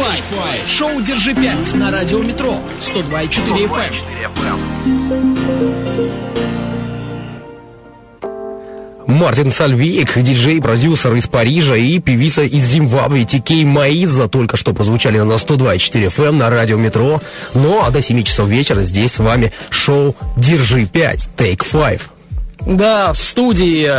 5. Шоу «Держи 5» на радиометро 102,4 FM. Мартин Сальвейк, диджей, продюсер из Парижа и певица из Зимбабве Тикей Маиза только что прозвучали на 102,4 FM на радио Метро. Ну а до 7 часов вечера здесь с вами шоу «Держи 5» Take 5. Да, в студии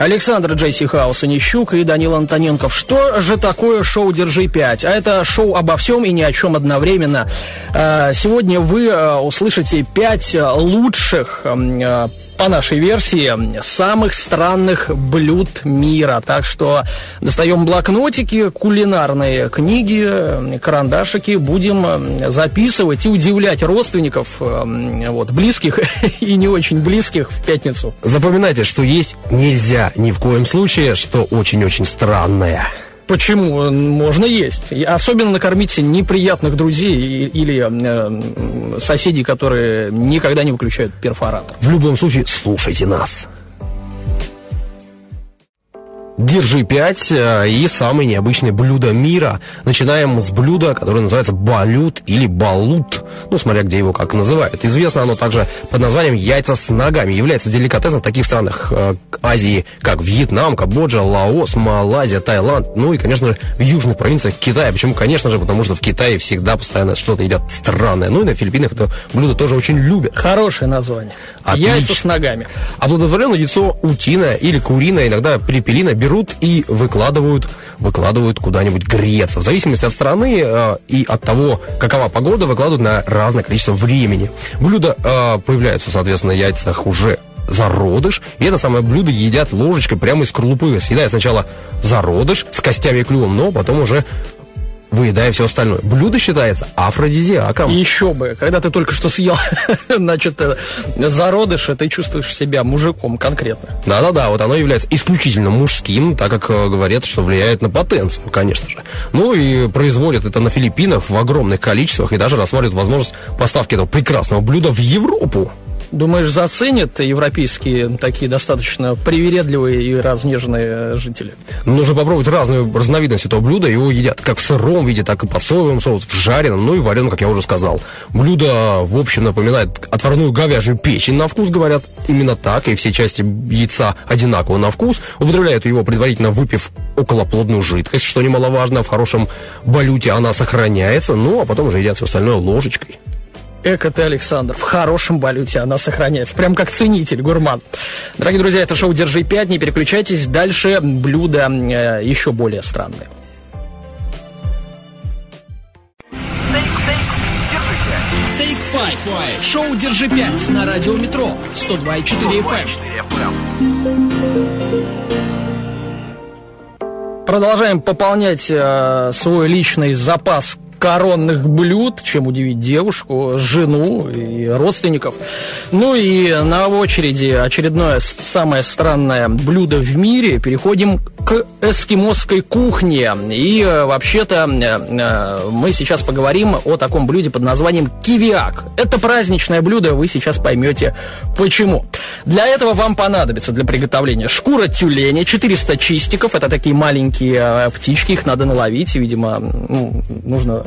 Александр Джейси Хаус Онищук и Данил Антоненков. Что же такое шоу «Держи 5»? А это шоу обо всем и ни о чем одновременно. А, сегодня вы а, услышите пять лучших а, по нашей версии, самых странных блюд мира. Так что достаем блокнотики, кулинарные книги, карандашики, будем записывать и удивлять родственников, вот, близких и не очень близких в пятницу. Запоминайте, что есть нельзя ни в коем случае, что очень-очень странное. Почему? Можно есть. Особенно накормить неприятных друзей или э, соседей, которые никогда не выключают перфоратор. В любом случае, слушайте нас. Держи 5 э, и самые необычные блюда мира. Начинаем с блюда, которое называется балют или балут. Ну, смотря где его как называют. Известно оно также под названием яйца с ногами. Является деликатесом в таких странах э, Азии, как Вьетнам, Камбоджа, Лаос, Малайзия, Таиланд. Ну и, конечно же, в южных провинциях Китая. Почему? Конечно же, потому что в Китае всегда постоянно что-то едят странное. Ну и на Филиппинах это блюдо тоже очень любят. Хорошее название. Отлично. Яйца с ногами. Оплодотворенное яйцо утиное или куриное, иногда перепелиное, берут и выкладывают, выкладывают куда-нибудь греться. В зависимости от страны э, и от того, какова погода, выкладывают на разное количество времени. Блюда э, появляются, соответственно, в яйцах уже зародыш, и это самое блюдо едят ложечкой прямо из скорлупы, съедая сначала зародыш с костями и клювом, но потом уже выедая все остальное. Блюдо считается афродизиаком. Еще бы, когда ты только что съел, значит, э, зародыш, ты чувствуешь себя мужиком конкретно. Да-да-да, вот оно является исключительно мужским, так как э, говорят, что влияет на потенцию, конечно же. Ну и производят это на Филиппинах в огромных количествах и даже рассматривают возможность поставки этого прекрасного блюда в Европу. Думаешь, заценят европейские такие достаточно привередливые и разнеженные жители? Нужно попробовать разную разновидность этого блюда. Его едят как в сыром виде, так и под соевым соусом, в жареном, ну и вареном, как я уже сказал. Блюдо, в общем, напоминает отварную говяжью печень на вкус, говорят именно так, и все части яйца одинаково на вкус. Употребляют его, предварительно выпив околоплодную жидкость, что немаловажно, в хорошем балюте она сохраняется, ну а потом уже едят все остальное ложечкой. Эко ты, Александр, в хорошем балюте она сохраняется. Прям как ценитель, гурман. Дорогие друзья, это шоу «Держи 5», не переключайтесь. Дальше блюда э, еще более странные. Take 5. Шоу «Держи 5» на радио Метро 102,4 FM. Продолжаем пополнять э, свой личный запас коронных блюд, чем удивить девушку, жену и родственников. Ну и на очереди очередное самое странное блюдо в мире. Переходим к эскимосской кухне. И э, вообще-то э, э, мы сейчас поговорим о таком блюде под названием кивиак. Это праздничное блюдо, вы сейчас поймете почему. Для этого вам понадобится для приготовления шкура тюленя, 400 чистиков, это такие маленькие птички, их надо наловить, видимо, ну, нужно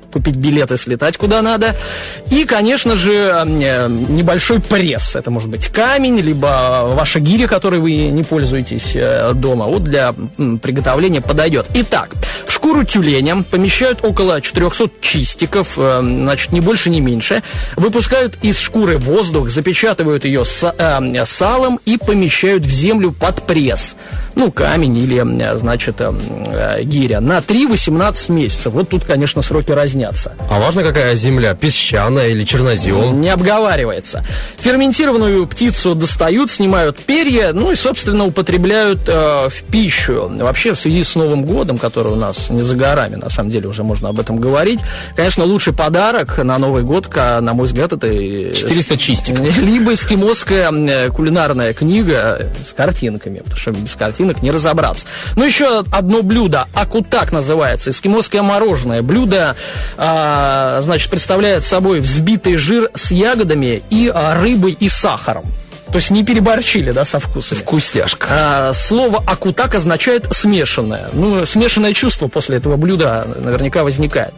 купить билеты, слетать куда надо. И, конечно же, э, небольшой пресс. Это может быть камень, либо ваша гиря, которой вы не пользуетесь э, дома. Вот для приготовления подойдет. Итак, в шкуру тюленя помещают около 400 чистиков, э, значит, не больше, не меньше. Выпускают из шкуры воздух, запечатывают ее салом и помещают в землю под пресс. Ну, камень или, значит, гиря. На 3-18 месяцев. Вот тут, конечно, сроки разнятся разнятся. А важно, какая земля? Песчаная или чернозем? Не обговаривается. Ферментированную птицу достают, снимают перья, ну и, собственно, употребляют э, в пищу. Вообще, в связи с Новым годом, который у нас не за горами, на самом деле, уже можно об этом говорить, конечно, лучший подарок на Новый год, на мой взгляд, это... 400 чистик. Либо эскимосская э, кулинарная книга с картинками, потому что без картинок не разобраться. Ну, еще одно блюдо, акутак называется, эскимосское мороженое. Блюдо а, значит, представляет собой взбитый жир с ягодами и а, рыбой и сахаром. То есть не переборчили, да, со вкусом. Вкусняшка. А, слово акутак означает смешанное. Ну, смешанное чувство после этого блюда наверняка возникает.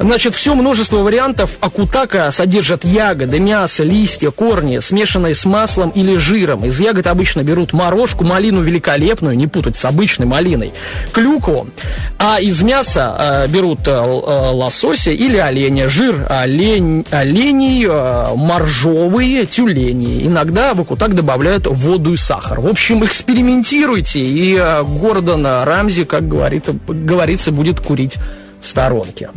Значит, все множество вариантов акутака содержат ягоды, мясо, листья, корни, смешанные с маслом или жиром. Из ягод обычно берут морожку, малину великолепную, не путать с обычной малиной, клюкву, а из мяса э, берут э, э лосося или оленя, жир олень, оленей, э, моржовые, тюлени. Иногда в акутак добавляют воду и сахар. В общем, экспериментируйте, и э, Гордон Рамзи, как говорит, говорится, будет курить в сторонке.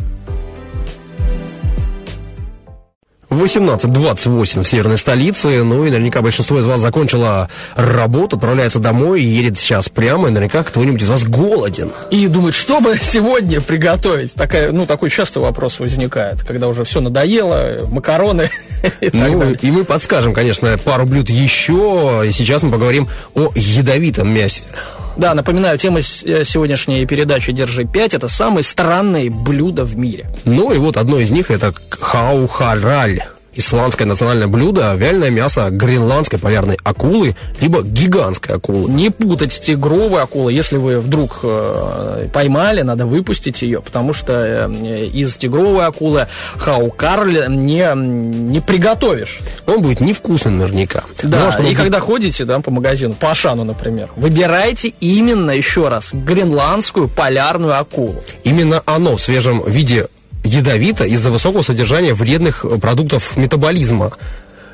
18.28 в северной столице. Ну и наверняка большинство из вас закончило работу, отправляется домой и едет сейчас прямо. И наверняка кто-нибудь из вас голоден. И думает, что бы сегодня приготовить? Такая, ну, такой часто вопрос возникает, когда уже все надоело, макароны и ну, И мы подскажем, конечно, пару блюд еще. И сейчас мы поговорим о ядовитом мясе. Да, напоминаю, тема э, сегодняшней передачи «Держи 5» — это самые странные блюда в мире. Ну и вот одно из них — это хаухараль исландское национальное блюдо – вяленое мясо гренландской полярной акулы, либо гигантской акулы. Не путать с тигровой акулой. Если вы вдруг э, поймали, надо выпустить ее, потому что э, из тигровой акулы хаукарль не, не приготовишь. Он будет невкусный наверняка. Да, Но, и когда ходите да, по магазину, по Ашану, например, выбирайте именно, еще раз, гренландскую полярную акулу. Именно оно в свежем виде ядовито из-за высокого содержания вредных продуктов метаболизма.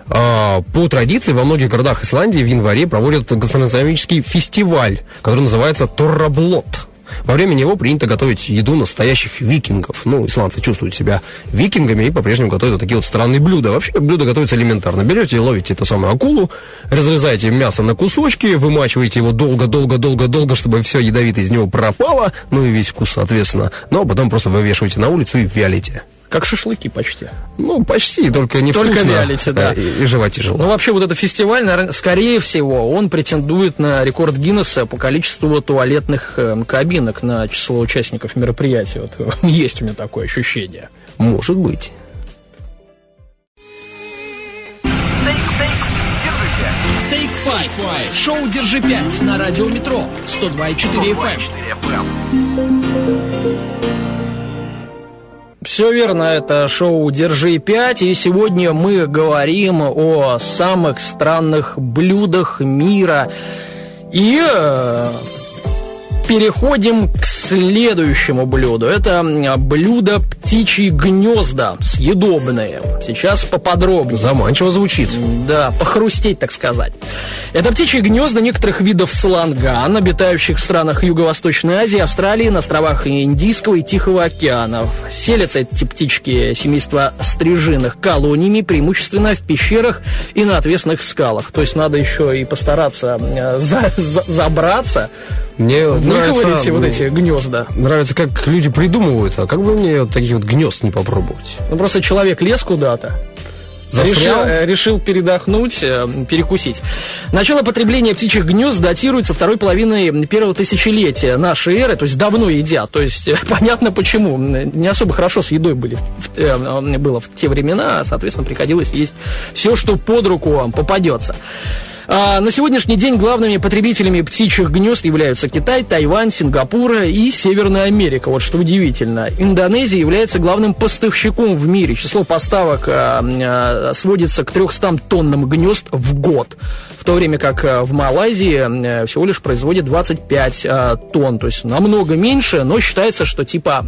А, по традиции во многих городах Исландии в январе проводят гастрономический фестиваль, который называется Торраблот. Во время него принято готовить еду настоящих викингов. Ну, исландцы чувствуют себя викингами и по-прежнему готовят вот такие вот странные блюда. Вообще, блюдо готовится элементарно. Берете и ловите эту самую акулу, разрезаете мясо на кусочки, вымачиваете его долго-долго-долго-долго, чтобы все ядовитое из него пропало, ну и весь вкус, соответственно. Ну, а потом просто вывешиваете на улицу и вялите. Как шашлыки почти. Ну, почти, только не Только вялите, да. И, и жевать тяжело. Ну, вообще, вот этот фестиваль, наверное, скорее всего, он претендует на рекорд Гиннесса по количеству туалетных э, кабинок на число участников мероприятия. Вот есть у меня такое ощущение. Может быть. Take Five. Шоу «Держи пять» на радио «Метро» 102,4 FM. Все верно, это шоу «Держи 5», и сегодня мы говорим о самых странных блюдах мира. И э, переходим к следующему блюду. Это блюдо птичьи гнезда, съедобные. Сейчас поподробнее. Заманчиво звучит. Да, похрустеть, так сказать. Это птичьи гнезда некоторых видов сланган, обитающих в странах Юго-Восточной Азии, Австралии, на островах Индийского и Тихого океанов. Селятся эти птички семейства стрижиных колониями, преимущественно в пещерах и на отвесных скалах. То есть надо еще и постараться э, за, за, забраться мне Выковырите вот эти гнезда. Нравится, как люди придумывают, а как бы мне вот таких вот гнезд не попробовать? Ну, просто человек лез куда-то, Решил, э, решил передохнуть, э, перекусить. Начало потребления птичьих гнезд датируется второй половиной первого тысячелетия нашей эры, то есть давно едят. То есть понятно почему. Не особо хорошо с едой были, э, было в те времена, соответственно, приходилось есть все, что под руку вам попадется. А, на сегодняшний день главными потребителями птичьих гнезд являются Китай, Тайвань, Сингапур и Северная Америка. Вот что удивительно. Индонезия является главным поставщиком в мире. Число поставок а, а, сводится к 300 тоннам гнезд в год. В то время как а, в Малайзии а, всего лишь производит 25 а, тонн. То есть намного меньше, но считается, что типа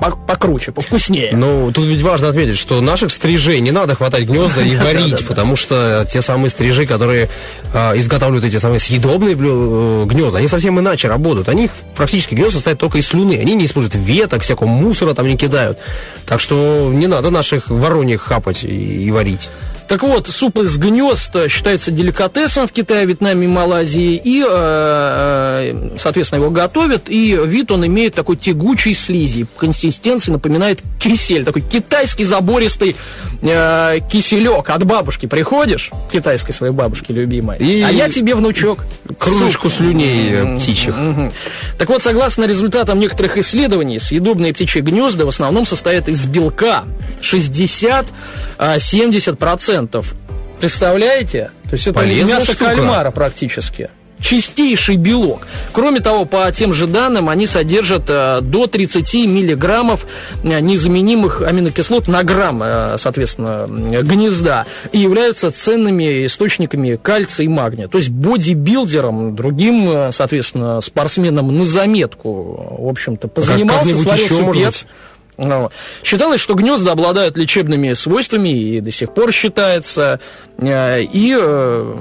покруче, повкуснее. Ну, тут ведь важно отметить, что наших стрижей не надо хватать гнезда и варить, потому что те самые стрижи, которые а, изготавливают эти самые съедобные э, гнезда, они совсем иначе работают. Они практически гнезда состоят только из слюны. Они не используют веток, всякого мусора там не кидают. Так что не надо наших вороньих хапать и варить. Так вот, суп из гнезд считается деликатесом в Китае, Вьетнаме и Малайзии. И, э, э, соответственно, его готовят. И вид он имеет такой тягучий слизи. Консистенция напоминает кисель. Такой китайский забористый э, киселек. От бабушки приходишь, китайской своей бабушки любимой. И а я тебе, внучок, кружку слюней птичьих. Так вот, согласно результатам некоторых исследований, съедобные птичьи гнезда в основном состоят из белка. 60-70%. Представляете? То есть это Полезная мясо штука. кальмара практически. Чистейший белок. Кроме того, по тем же данным, они содержат э, до 30 миллиграммов э, незаменимых аминокислот на грамм, э, соответственно, гнезда, и являются ценными источниками кальция и магния. То есть бодибилдерам, другим, соответственно, спортсменам на заметку, в общем-то, позанимался, сварил супец. Ну, Считалось, что гнезда обладают лечебными свойствами и до сих пор считается. Э, И э,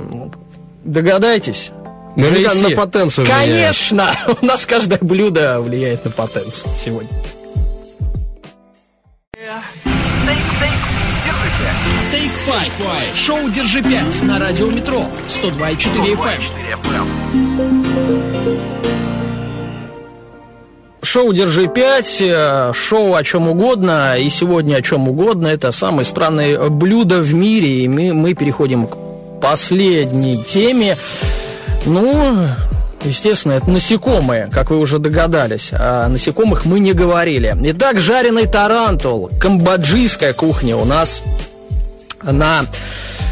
догадайтесь. Наверняка на потенцию влияет. Конечно! У нас каждое блюдо влияет на потенцию сегодня. Take Five. Шоу «Держи пять» на радио Метро. 102,4 FM. Шоу «Держи пять», э, шоу о чем угодно, и сегодня о чем угодно. Это самые странные блюда в мире, и мы, мы переходим к последней теме. Ну, естественно, это насекомые, как вы уже догадались. О насекомых мы не говорили. Итак, жареный тарантул, камбоджийская кухня у нас на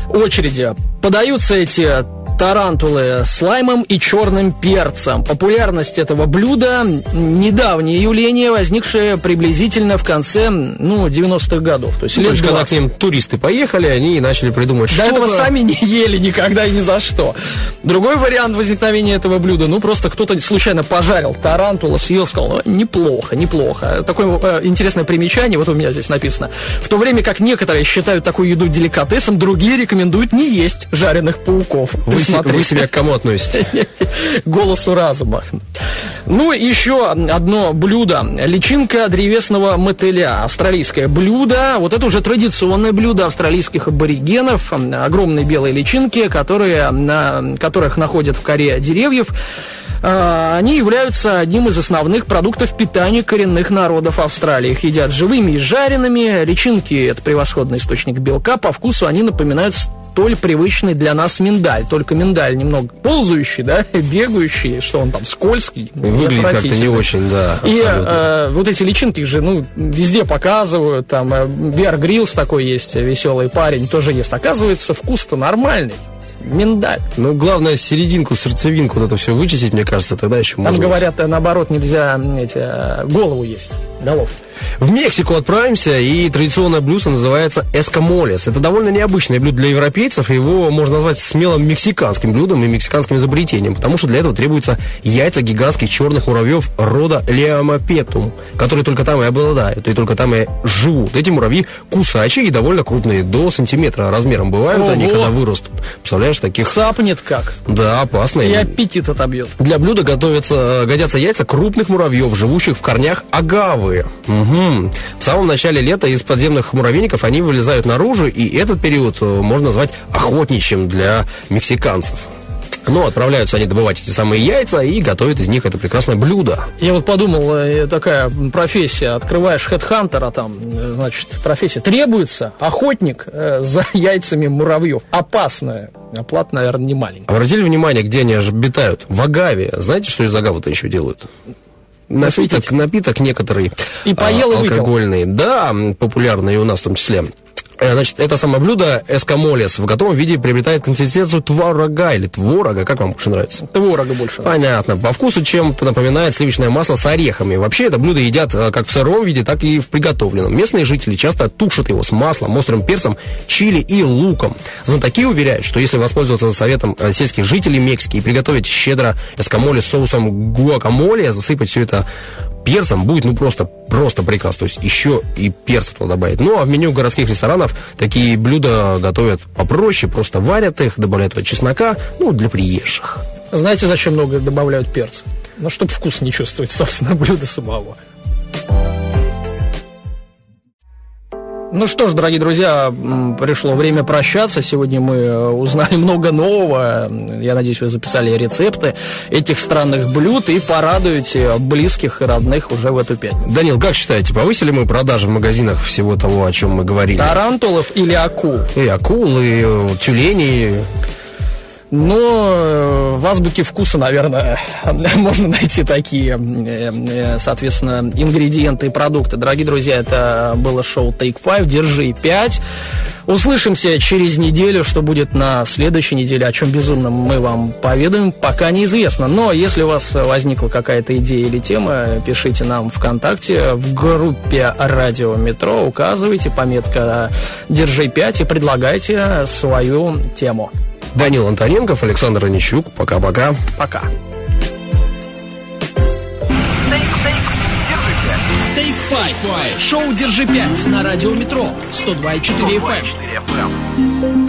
очереди. Подаются эти тарантулы с лаймом и черным перцем. Популярность этого блюда – недавнее явление, возникшее приблизительно в конце ну, 90-х годов. То есть То есть, лет 20, когда к ним туристы поехали, они и начали придумывать, Что до этого сами не ели никогда и ни за что. Другой вариант возникновения этого блюда, ну просто кто-то случайно пожарил тарантула, съел, сказал, «Ну, неплохо, неплохо. Такое э, интересное примечание, вот у меня здесь написано. В то время как некоторые считают такую еду деликатесом, другие рекомендуют не есть жареных пауков. Вы, смотри. вы себя к кому относите? голосу разума. Ну, еще одно блюдо. Личинка древесного мотыля. Австралийское блюдо. Вот это уже традиционное блюдо австралийских аборигенов. Огромные белые личинки, которые, на которых находят в коре деревьев. А, Они являются одним из основных продуктов питания коренных народов Австралии. Их едят живыми и жареными. Личинки – это превосходный источник белка. По вкусу они напоминают столь привычный для нас миндаль. Только миндаль немного ползающий, да, бегающий, что он там скользкий. Выглядит как-то не очень, да, И э, вот эти личинки же, ну, везде показывают, там, э, Бер Гриллс такой есть, веселый парень, тоже есть. Оказывается, вкус-то нормальный. Миндаль. Ну, главное, серединку, сердцевинку вот это все вычистить, мне кажется, тогда еще Там можно. говорят, э, наоборот, нельзя эти, э, голову есть. Голов. В Мексику отправимся, и традиционное блюдо называется эскамолес. Это довольно необычное блюдо для европейцев, его можно назвать смело мексиканским блюдом и мексиканским изобретением, потому что для этого требуются яйца гигантских черных муравьев рода Леомопетум, которые только там и обладают, и только там и живут. Эти муравьи кусачие и довольно крупные, до сантиметра размером бывают они, Ого! когда вырастут. Представляешь, таких... Цапнет как. Да, опасные. И аппетит отобьет. Для блюда готовятся, э, годятся яйца крупных муравьев, живущих в корнях агавы. Мгм. В самом начале лета из подземных муравейников они вылезают наружу, и этот период э, можно назвать охотничьим для мексиканцев. Но отправляются они добывать эти самые яйца и готовят из них это прекрасное блюдо. Я вот подумал, э, такая профессия, открываешь хедхантера, там, э, значит, профессия. Требуется охотник за яйцами муравьев. Опасная. Оплата, наверное, не маленькая. Обратили внимание, где они обитают? В агаве. Знаете, что из агавы-то еще делают? Напиток, напиток некоторый. И поел, а, и выпил. Алкогольный. Да, популярный и у нас в том числе. Э, Значит, это самое блюдо эскамолес в готовом виде приобретает консистенцию творога или творога, как вам больше нравится? Творога больше. Понятно. По вкусу чем-то напоминает сливочное масло с орехами. Вообще это блюдо едят э, как в сыром виде, так и в приготовленном. Местные жители часто тушат его с маслом, острым перцем, чили и луком. Знатоки уверяют, что если воспользоваться советом э, сельских жителей Мексики и приготовить щедро эскамоле с соусом гуакамоле, засыпать все это перцем будет ну просто просто прекрасно. То есть еще и перца туда добавить. Ну а в меню городских ресторанов такие блюда готовят попроще, просто варят их, добавляют туда чеснока, ну для приезжих. Знаете, зачем много добавляют перца? Ну, чтобы вкус не чувствовать, собственно, блюда самого. Ну что ж, дорогие друзья, пришло время прощаться. Сегодня мы э, узнали много нового. Я надеюсь, вы записали рецепты этих странных блюд и порадуете близких и родных уже в эту пятницу. Данил, как считаете, повысили мы продажи в магазинах всего того, о чем мы говорили? Тарантулов или акул? И акул, и э, тюленей. Но э, в азбуке вкуса, наверное, можно найти такие, э, э, соответственно, ингредиенты и продукты. Дорогие друзья, это было шоу Take Five. Держи 5. Услышимся через неделю, что будет на следующей неделе, о чем безумно мы вам поведаем, пока неизвестно. Но если у вас возникла какая-то идея или тема, пишите нам ВКонтакте в группе Радио Метро, указывайте пометка Держи 5 и предлагайте свою тему. Данил Антоненков, Александр Онищук. Пока-пока. Пока. Take Five. Шоу «Держи 5» на радио Метро 102,4 FM.